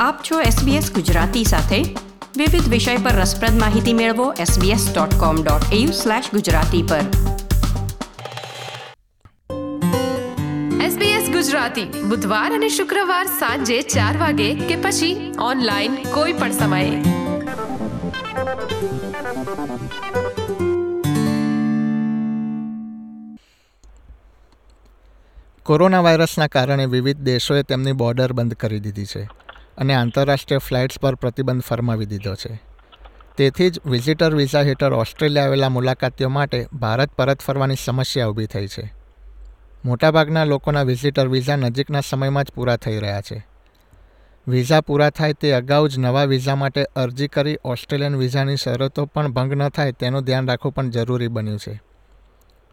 આપ છો SBS ગુજરાતી સાથે. વિવિધ વિષય પર રસપ્રદ માહિતી મેળવો sbs.com.au ગુજરાતી પર. SBS ગુજરાતી બુધવાર અને શુક્રવાર સાંજે ચાર વાગે કે પછી ઓનલાઈન કોઈ પણ સમયે. કોરોના વાયરસના કારણે વિવિધ દેશોએ તેમની બોર્ડર બંધ કરી દીધી છે. અને આંતરરાષ્ટ્રીય ફ્લાઇટ્સ પર પ્રતિબંધ ફરમાવી દીધો છે. તેથી જ વિઝિટર વિઝા હેઠળ ઓસ્ટ્રેલિયા આવેલા મુલાકાતીઓ માટે ભારત પરત ફરવાની સમસ્યા ઊભી થઈ છે. મોટાભાગના લોકોના વિઝિટર વિઝા નજીકના સમયમાં જ પૂરા થઈ રહ્યા છે. વિઝા પૂરા થાય તે અગાઉ જ નવા વિઝા માટે અરજી કરી ઓસ્ટ્રેલિયન વિઝાની શરતો પણ ભંગ ન થાય તેનું ધ્યાન રાખવું પણ જરૂરી બન્યું છે.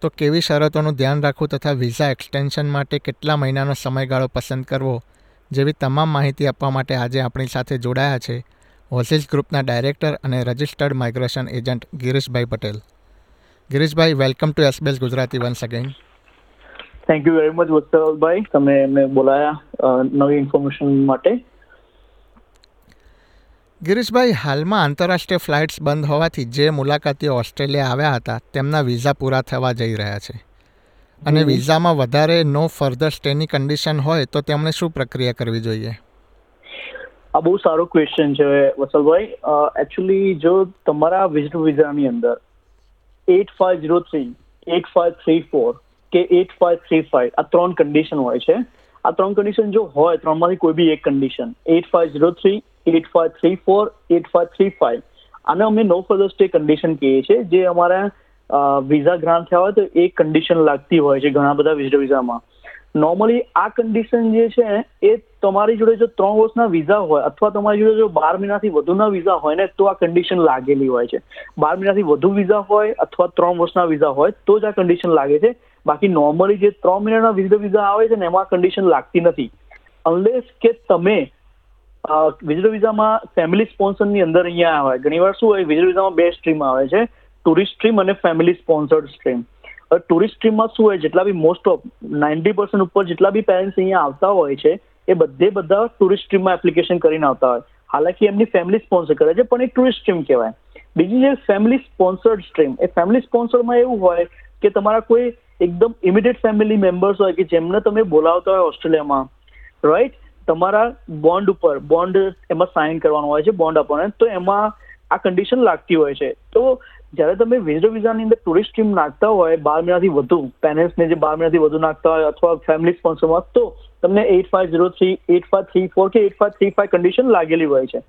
તો કેવી શરતોનું ધ્યાન રાખવું તથા વિઝા એક્સટેન્શન માટે કેટલા મહિનાનો સમયગાળો પસંદ કરવો જેવી તમામ માહિતી આપવા માટે આજે આપણી સાથે જોડાયા છે ઓઝિસ ગ્રુપના ડાયરેક્ટર અને registered migration agent Girishbhai Patel. Girishbhai welcome to SBS Gujarati once again thank you very much Vatsalbhai તમે એમને બોલાયા નવી ઇન્ફોર્મેશન માટે. ગિરીશભાઈ હાલમાં આંતરરાષ્ટ્રીય ફ્લાઇટ્સ બંધ હોવાથી જે મુલાકાતીઓ ઓસ્ટ્રેલિયા આવ્યા હતા તેમના વિઝા પૂરા થવા જઈ રહ્યા છે. અને વિઝામાં વધારે નો ફર્ધર સ્ટેની કન્ડિશન હોય તો તેમણે શું પ્રક્રિયા કરવી જોઈએ? આ બહુ સારો ક્વેશ્ચન છે વસલભાઈ. એકચ્યુઅલી જો તમારા વિઝિટ વિઝાની અંદર eight five zero three eight five three four કે એટ ફાઇવ થ્રી ફાઇવ આ ત્રણ કન્ડિશન હોય છે. આ ત્રણ કન્ડિશન જો હોય ત્રણમાંથી કોઈ બી એક condition eight five zero three eight five three four eight five three five આને અમે નો ફર્ધર સ્ટે કન્ડિશન કહીએ છીએ જે અમારા વિઝા ગ્રાન્ટ થયા હોય તો એ કન્ડિશન લાગતી હોય છે ઘણા બધા વિઝિટર વિઝામાં. નોર્મલી આ કન્ડિશન જે છે એ તમારી જોડે જો ત્રણ વર્ષના વિઝા હોય અથવા તમારી જોડે જો બાર મહિનાથી વધુના વિઝા હોય ને તો આ કન્ડિશન લાગેલી હોય છે. બાર મહિનાથી વધુ વિઝા હોય અથવા ત્રણ વર્ષના વિઝા હોય તો જ આ કન્ડિશન લાગે છે. બાકી નોર્મલી જે ત્રણ મહિનાના વિઝિટર વિઝા આવે છે ને એમાં કન્ડિશન લાગતી નથી. અનલેસ કે તમે વિઝિટર વિઝામાં ફેમિલી સ્પોન્સરની અંદર અહીંયા આવે. ઘણીવાર શું હોય વિઝિટર વિઝામાં બે સ્ટ્રીમ આવે છે. ટુરિસ્ટ સ્ટ્રીમ અને ફેમિલી સ્પોન્સર્ડ સ્ટ્રીમ ટુરિસ્ટ સ્ટ્રીમમાં શું હોય, જેટલા બી મોસ્ટ ઓફ નાઇન્ટી પર્સન્ટ ઉપર જેટલા બી પેરેન્ટ્સ અહીંયા આવતા હોય છે, એ બધે બધા ટુરિસ્ટ સ્ટ્રીમમાં એપ્લિકેશન કરીને આવતા હોય. હાલાકી એમની ફેમિલી સ્પોન્સર કરે છે, પણ એ ટુરિસ્ટ સ્ટ્રીમ કહેવાય. બીજી જે ફેમિલી સ્પોન્સર્ડ સ્ટ્રીમ એ ફેમિલી સ્પોન્સરમાં એવું હોય કે તમારા કોઈ એકદમ ઇમિડિયેટ ફેમિલી મેમ્બર્સ હોય કે જેમને તમે બોલાવતા હોય ઓસ્ટ્રેલિયામાં રાઈટ તમારા બોન્ડ ઉપર બોન્ડ એમાં સાઇન કરવાનો હોય છે બોન્ડ આપવાનો તો એમાં આ કન્ડિશન લાગતી હોય છે. તો જ્યારે તમે વિઝિટર વિઝાની અંદર ટુરિસ્ટ સ્ટ્રીમ નાખતા હોય, બાર મહિનાથી વધુ પેરેન્ટ્સને જે બાર મહિનાથી વધુ નાખતા હોય અથવા ફેમિલી સ્પોન્સરમાં તો તમને eight five zero three eight five three four કે eight five three five condition લાગેલી હોય છે.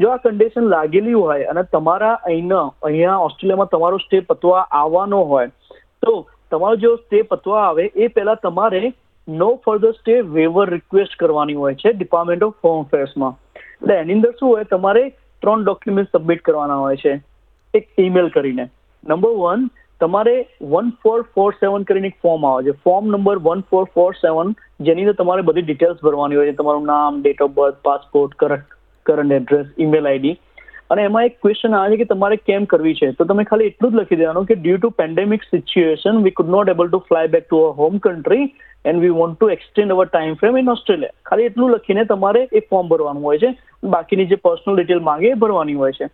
જો આ કન્ડિશન લાગેલી હોય અને તમારા અહીંના, અહીંયા ઓસ્ટ્રેલિયામાં તમારો સ્ટે પતવા આવવાનો હોય, તો તમારો જો સ્ટે પતવા આવે, એ પહેલા તમારે no further stay waiver request કરવાની હોય છે ડિપાર્ટમેન્ટ ઓફ હોમ અફેર્સમાં એટલે એની અંદર શું હોય, તમારે ત્રણ ડોક્યુમેન્ટ સબમિટ કરવાના હોય છે. એક ઈમેલ કરીને. નંબર વન તમારે વન ફોર ફોર સેવન કરીને એક ફોર્મ આવે છે. Form number one four four seven જેની અંદર તમારે બધી ડિટેલ્સ ભરવાની હોય છે. તમારું નામ date of birth passport current current address email ID અને એમાં એક ક્વેશ્ચન આવે છે કે તમારે કેમ કરવી છે? તો તમે ખાલી એટલું જ લખી દેવાનું કે due to pandemic situation we could not able to fly back to our home country and we want to extend our time frame in Australia ખાલી એટલું લખીને તમારે એ ફોર્મ ભરવાનું હોય છે. બાકીની જે પર્સનલ ડિટેલ માંગે એ ભરવાની હોય છે.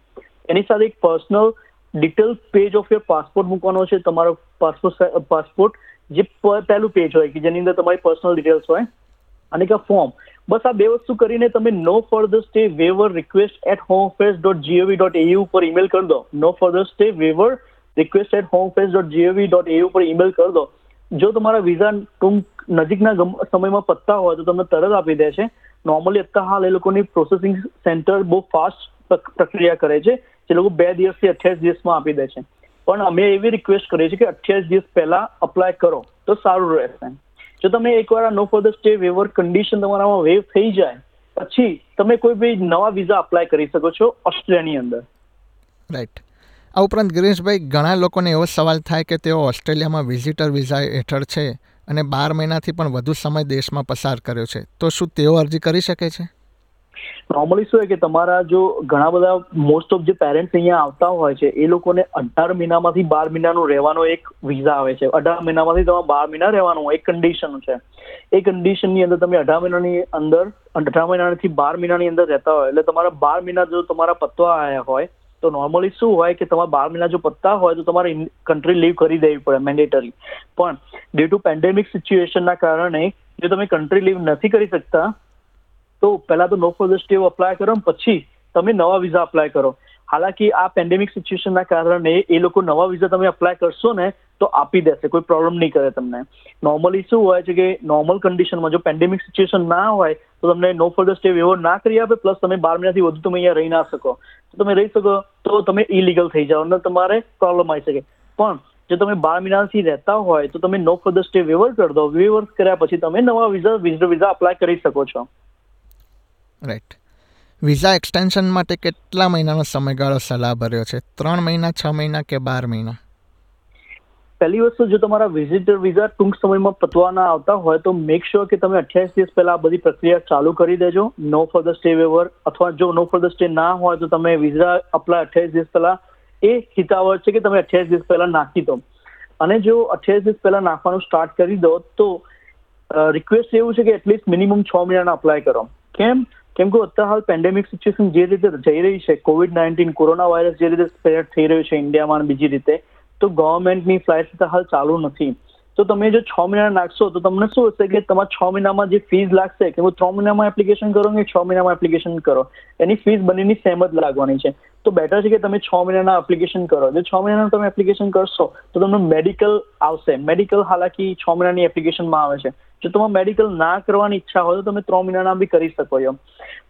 એની સાથે એક personal detail page of your passport મૂકવાનો છે. તમારો પાસપોર્ટ પાસપોર્ટ જે પહેલું પેજ હોય કે જેની અંદર તમારી પર્સનલ ડિટેલ્સ હોય, અને એક ફોર્મ બસ આ બે વસ્તુ કરીને તમે no further stay waiver request at home affairs dot G O V dot A U ઉપર ઈમેલ કરી દો. No further stay waiver request at home affairs dot G O V dot A U ઉપર email કરી દો. જો તમારા visa ટૂંક નજીકના સમયમાં પત્તા હોય તો તમને તરત આપી દે છે. નોર્મલી અત્યારે હાલ એ લોકોની પ્રોસેસિંગ સેન્ટર બહુ ફાસ્ટ પ્રક્રિયા કરે છે. જે લોકો બે દિવસથી અઠ્યાવીસ દિવસમાં આપી દે છે. પણ અમે એવી રિક્વેસ્ટ કરીએ છીએ કે અઠ્યાવીસ દિવસ પહેલા અપ્લાય કરો, તો સારું રહેશે. જો તમે એકવાર આ no the stay waiver condition તમારામાં વેવ થઈ જાય, પછી તમે કોઈ બી નવા વિઝા અપ્લાય કરી શકો છો ઓસ્ટ્રેલિયાની અંદર. રાઈટ આ ઉપરાંત ગિરીશભાઈ, ઘણા લોકોને એવો સવાલ થાય કે તેઓ ઓસ્ટ્રેલિયામાં વિઝિટર વિઝા હેઠળ છે અને બાર મહિનાથી પણ વધુ સમય દેશમાં પસાર કર્યો છે. તો શું તેઓ અરજી કરી શકે છે? નોર્મલી શું હોય કે તમારા જો ઘણા બધા મોસ્ટ ઓફ જે પેરેન્ટ્સ અહીંયા આવતા હોય છે, એ લોકોને અઢાર મહિનામાંથી બાર મહિનાનો રહેવાનો એક વિઝા આવે છે. અઢાર મહિનામાંથી તમારે બાર મહિના રહેવાનું એક કન્ડિશન છે. એ કન્ડિશનની અંદર તમે અઢાર મહિનાની અંદર, અઢાર મહિનાથી બાર મહિનાની અંદર રહેતા હોય, એટલે તમારા બાર મહિના જો તમારા પતવા આવ્યા હોય, તો નોર્મલી શું હોય કે તમારા બાર મહિના જો પત્તા હોય, તો તમારે કન્ટ્રી લીવ કરી દેવી પડે મેન્ડેટરી પણ ડ્યુ ટુ પેન્ડેમિક સિચ્યુએશનના કારણે, જો તમે કન્ટ્રી લીવ નથી કરી શકતા તો પહેલા તો નો પોઝિટિવ અપ્લાય કરો પછી તમે નવા વિઝા અપ્લાય કરો. હાલાકી આ પેન્ડેમિક સિચ્યુએશનના કારણે એ લોકો નવા વિઝા તમે અપ્લાય કરશો ને તો આપી દેશે, કોઈ પ્રોબ્લેમ નહીં કરે તમને. નોર્મલી શું હોય છે કે નોર્મલ કન્ડિશનમાં જો પેન્ડેમિક સિચ્યુએશન ના હોય તો તમને નો ફર્ધર સ્ટે વેવર ના કરી આપે પ્લસ તમે બાર મહિનાથી વધુ તમે અહીંયા રહી ના શકો. તો તમે રહી શકો, તો તમે ઇલીગલ થઈ જાઓ અને તમારે પ્રોબ્લેમ આવી શકે. પણ જો તમે બાર મહિનાથી રહેતા હોય તો તમે નો ફર્ધર સ્ટે વેવર કરી દો. વેવર કર્યા પછી તમે નવા વિઝા વિઝા અપ્લાય કરી શકો છો. રાઈટ વિઝા એક્સટેન્શન માટે કેટલા મહિનાનો સમયગાળો સલાહ ભર્યો છે? ત્રણ મહિના, છ મહિના કે બાર મહિના? પહેલી વસ્તુ, જો તમારા વિઝિટર વિઝા ટૂંક સમયમાં પતવાના આવતા હોય, તો મેક શ્યોર કે તમે અઠ્યાવીસ દિવસ પહેલા આ બધી પ્રક્રિયા ચાલુ કરી દેજો. નો ફર્ધર સ્ટે વેવર અથવા જો નો ફર્ધર સ્ટે ના હોય, તો તમે વિઝા અપ્લાય અઠ્યાવીસ દિવસ પહેલા. એ હિતાવર છે કે તમે અઠ્યાવીસ દિવસ પહેલા નાખી દો. અને જો અઠ્યાવીસ દિવસ પહેલા નાખવાનું સ્ટાર્ટ કરી દો, તો રિક્વેસ્ટ એવું છે કે એટલીસ્ટ મિનિમમ છ મહિનાના અપ્લાય કરો. કેમ? કેમ કે અત્યારે હાલ પેન્ડેમિક સિચ્યુએશન જે રીતે જઈ રહી છે કોવિડ નાઇન્ટીન કોરોના વાયરસ જે રીતે સ્પ્રેડ થઈ રહ્યું છે ઇન્ડિયામાં બીજી રીતે, તો ગવર્મેન્ટની ફ્લાઇટ હાલ ચાલુ નથી. તો તમે જો છ મહિના નાખશો, તો તમને શું હશે કે તમારા છ મહિનામાં જે ફીસ લાગશે, કે હું ત્રણ મહિનામાં એપ્લિકેશન કરો કે છ મહિનામાં એપ્લિકેશન કરો, એની ફીસ બંનેની સેમ જ લાગવાની છે. તો બેટર છે કે તમે છ મહિનાના એપ્લિકેશન કરો. જો છ મહિનાનું તમે એપ્લિકેશન કરશો, તો તમને મેડિકલ આવશે. મેડિકલ હાલાકી છ મહિનાની એપ્લિકેશનમાં આવે છે. જો તમારે મેડિકલ ના કરવાની ઈચ્છા હોય તો તમે ત્રણ મહિનાના બી કરી શકો એમ.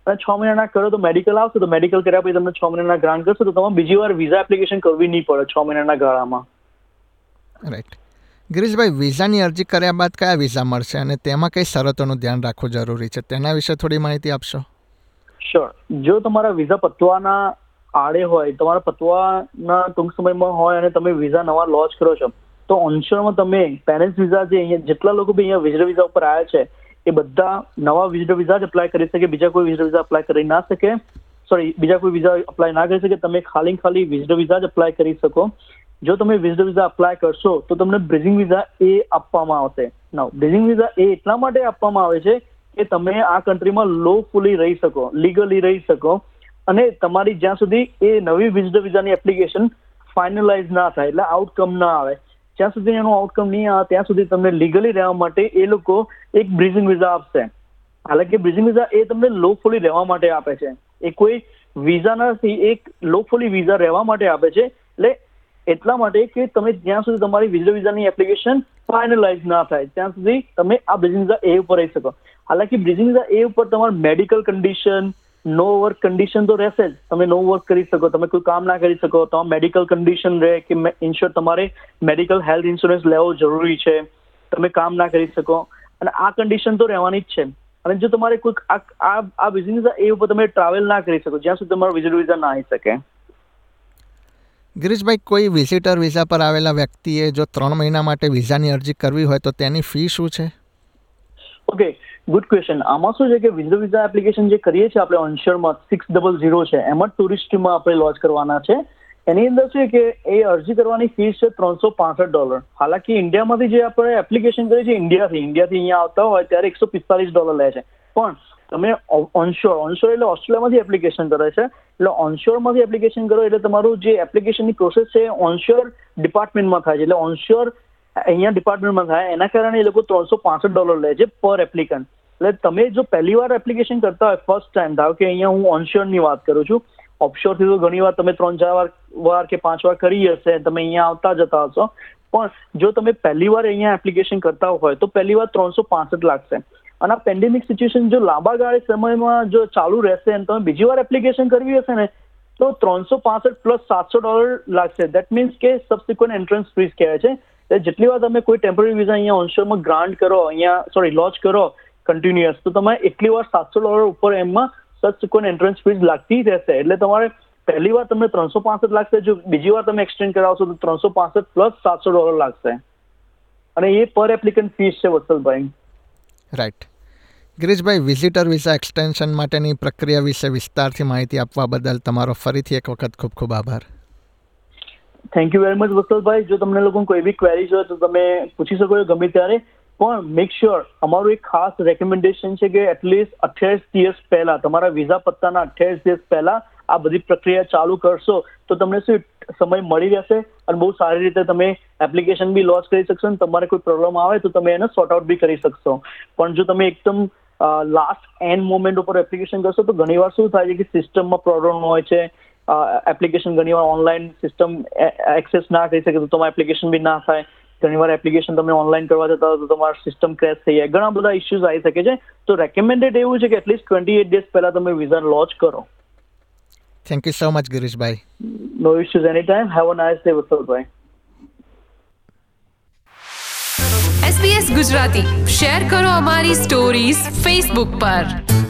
અને છ મહિનાના કરો તો મેડિકલ આવશે તો મેડિકલ કર્યા પછી તમને છ મહિનાના ગ્રાન્ટ કરશે તો તમારે બીજી વાર વિઝા એપ્લિકેશન કરવી નહીં પડે છ મહિનાના ગાળામાં. રાઈટ ગિરીશભાઈ વિઝાની અરજી કર્યા બાદ કયા વિઝા મળશે અને તેમાં કઈ શરતોનું ધ્યાન રાખવું જરૂરી છે? તેના વિશે થોડી માહિતી આપશો? શ્યોર જો તમારા વિઝા પતવાના આડે હોય તમારા પતવાના ટૂંક સમયમાં હોય અને તમે વિઝા નવા લોન્ચ કરો છો તો ઓનશોરમાં તમે પેરેન્ટ્સ વિઝા જે અહીંયા જેટલા લોકો બી અહીંયા વિઝિટર વિઝા ઉપર આવ્યા છે, એ બધા નવા વિઝિટર વિઝા જ અપ્લાય કરી શકે, બીજા કોઈ વિઝિટર વિઝા અપ્લાય કરી ના શકે. સોરી બીજા કોઈ વિઝા અપ્લાય ના કરી શકે, તમે ખાલી ખાલી વિઝિટર વિઝા જ અપ્લાય કરી શકો. જો તમે વિઝિટર વિઝા અપ્લાય કરશો, તો તમને બ્રિઝિંગ વિઝા એ આપવામાં આવશે. ના બ્રિઝિંગ વિઝા એ એટલા માટે આપવામાં આવે છે કે તમે આ કન્ટ્રીમાં લોફુલી રહી શકો લીગલી રહી શકો અને તમારી જ્યાં સુધી એ નવી વિઝિટર વિઝાની એપ્લિકેશન ફાઇનલાઇઝ ના થાય, એટલે આઉટકમ ના આવે. જ્યાં સુધી એનું આઉટકમ નહીં આવે, ત્યાં સુધી તમને લીગલી રહેવા માટે એ લોકો એક બ્રિઝિંગ વિઝા આપશે. હાલાકી બ્રિઝિંગ વિઝા એ તમને લોફુલી રહેવા માટે આપે છે. એ કોઈ વિઝા નથી, એક લોફુલી વિઝા રહેવા માટે આપે છે. એટલે એટલા માટે કે તમે જ્યાં સુધી તમારી વિઝા વિઝાની એપ્લિકેશન ફાઇનલાઇઝ ના થાય, ત્યાં સુધી તમે આ બ્રિઝિંગ વિઝા એ ઉપર રહી શકો. હાલાકી બ્રિઝિંગ વિઝા એ ઉપર તમારું medical condition no work condition તો રહેશે જ. તમે નો વર્ક કરી શકો તમે કોઈ કામ ના કરી શકો તો મેડિકલ કન્ડિશન રહે કે ઇન્શ્યોર તમારે મેડિકલ હેલ્થ ઇન્સ્યોરન્સ લેવો જરૂરી છે. તમે કામ ના કરી શકો. અને આ કન્ડિશન તો રહેવાની જ છે. અને જો તમારે કોઈ આ આ બિઝનેસ એ ઉપર તમે ટ્રાવેલ ના કરી શકો જ્યાં સુધી તમારો વિઝિટ વિઝા ના આવી શકે. ગિરીશભાઈ કોઈ વિઝિટર વિઝા પર આવેલા વ્યક્તિએ જો ત્રણ મહિના માટે વિઝાની અરજી કરવી હોય તો તેની ફી શું છે? ઓકે ગુડ ક્વેશ્ચન આમાં શું છે કે વિઝા વિઝા એપ્લિકેશન જે કરીએ છીએ આપણે ઓનશોરમાં સિક્સ ડબલ ઝીરો છે, એમાં ટુરિસ્ટમાં આપણે લોન્ચ કરવાના છે. એની અંદર છે કે એ અરજી કરવાની ફીસ છે ત્રણસો પાસઠ ડોલર હાલાકી ઇન્ડિયામાંથી જે આપણે એપ્લિકેશન કરીએ છીએ, ઇન્ડિયાથી ઇન્ડિયાથી અહીંયા આવતા હોય ત્યારે એકસો પિસ્તાલીસ ડોલર લે છે. પણ તમે ઓનશોર ઓનશોર એટલે ઓસ્ટ્રેલિયામાંથી એપ્લિકેશન કરે છે. એટલે ઓનશોરમાંથી એપ્લિકેશન કરો એટલે તમારું જે એપ્લિકેશનની પ્રોસેસ છે ઓનશોર ડિપાર્ટમેન્ટમાં થાય છે. એટલે ઓનશોર અહીંયા ડિપાર્ટમેન્ટમાં થાય. એના કારણે એ લોકો ત્રણસો પાસઠ ડોલર લે છે પર એપ્લિકન્ટ એટલે તમે જો પહેલી વાર એપ્લિકેશન કરતા હોય ફર્સ્ટ ટાઈમ ધારો કે અહીંયા હું ઓનશ્યોરની વાત કરું છું ઓફશોરથી તો ઘણી વાર તમે ત્રણ ચાર વાર વાર કે પાંચ વાર કરી હશે, તમે અહીંયા આવતા જતા હશો. પણ જો તમે પહેલી વાર અહીંયા એપ્લિકેશન કરતા હોય, તો પહેલી વાર ત્રણસો પાસઠ લાગશે. અને આ પેન્ડેમિક સિચ્યુએશન જો લાંબા ગાળે સમયમાં જો ચાલુ રહેશે અને તમે બીજી વાર એપ્લિકેશન કરવી હશે ને, તો ત્રણસો પાસઠ પ્લસ સાતસો ડોલર લાગશે. દેટ મીન્સ કે સબસિક્વન્ટ એન્ટ્રન્સ ફીસ કહેવાય છે. એટલે જેટલી વાર તમે કોઈ ટેમ્પરરી વિઝા અહીંયા ઓનશોરમાં ગ્રાન્ટ કરો, અહીંયા સોરી લોન્ચ કરો કન્ટિન્યુઅસ તો તમે એટલી વાર સાતસો ડોલર ઉપર એમાં સબસિક્વન્ટ એન્ટ્રન્સ ફીસ લાગતી રહેશે. એટલે તમારે પહેલી વાર તમને ત્રણસો પાસઠ લાગશે, જો બીજી વાર તમે એક્સટેન્ડ કરાવશો તો ત્રણસો પાસઠ પ્લસ સાતસો ડોલર લાગશે. અને એ પર એપ્લિકન્ટ ફીસ છે Vatsalbhai. Right Girishbhai visitor visa extension માટેની પ્રક્રિયા વિશે વિસ્તારથી માહિતી આપવા બદલ તમારો ફરીથી એક વખત ખૂબ ખૂબ આભાર. Thank you very much Vatsalbhai જો તમને લોકોને કોઈ બી ક્વેરીઝ હોય તો તમે પૂછી શકો છો ગમે ત્યારે. પણ મેક શ્યોર અમારું એક ખાસ રેકમેન્ડેશન છે કે એટલીસ્ટ અઠ્યાવીસ દિવસ પહેલા, તમારા વિઝા પત્તાના અઠ્યાવીસ દિવસ પહેલા આ બધી પ્રક્રિયા ચાલુ કરશો તો તમને શું સમય મળી રહેશે અને બહુ સારી રીતે તમે એપ્લિકેશન બી લોન્ચ કરી શકશો અને તમારે કોઈ પ્રોબ્લેમ આવે તો તમે એને સોર્ટ આઉટ બી કરી શકશો. પણ જો તમે એકદમ લાસ્ટ એન્ડ મોમેન્ટ ઉપર એપ્લિકેશન કરશો તો ઘણીવાર શું થાય છે કે સિસ્ટમમાં પ્રોબ્લેમ હોય છે એપ્લિકેશન ઘણીવાર ઓનલાઈન સિસ્ટમ એક્સેસ ના કરી શકે તો તમારે એપ્લિકેશન બી ના થાય ઘણીવાર એપ્લિકેશન તમે ઓનલાઈન કરવા જતા હો તો તમારું સિસ્ટમ ક્રેશ થઈ જાય ઘણા બધા ઇસ્યુઝ આવી શકે છે તો રેકમેન્ડેડ એવું છે કે એટલીસ્ટ ટ્વેન્ટી એટ ડેઝ પહેલા તમે વિઝા લોન્ચ કરો thank you so much Girishbhai no issues any time have a nice day Vatsalbhai SBS Gujarati share કરો અમારી સ્ટોરીઝ ફેસબુક પર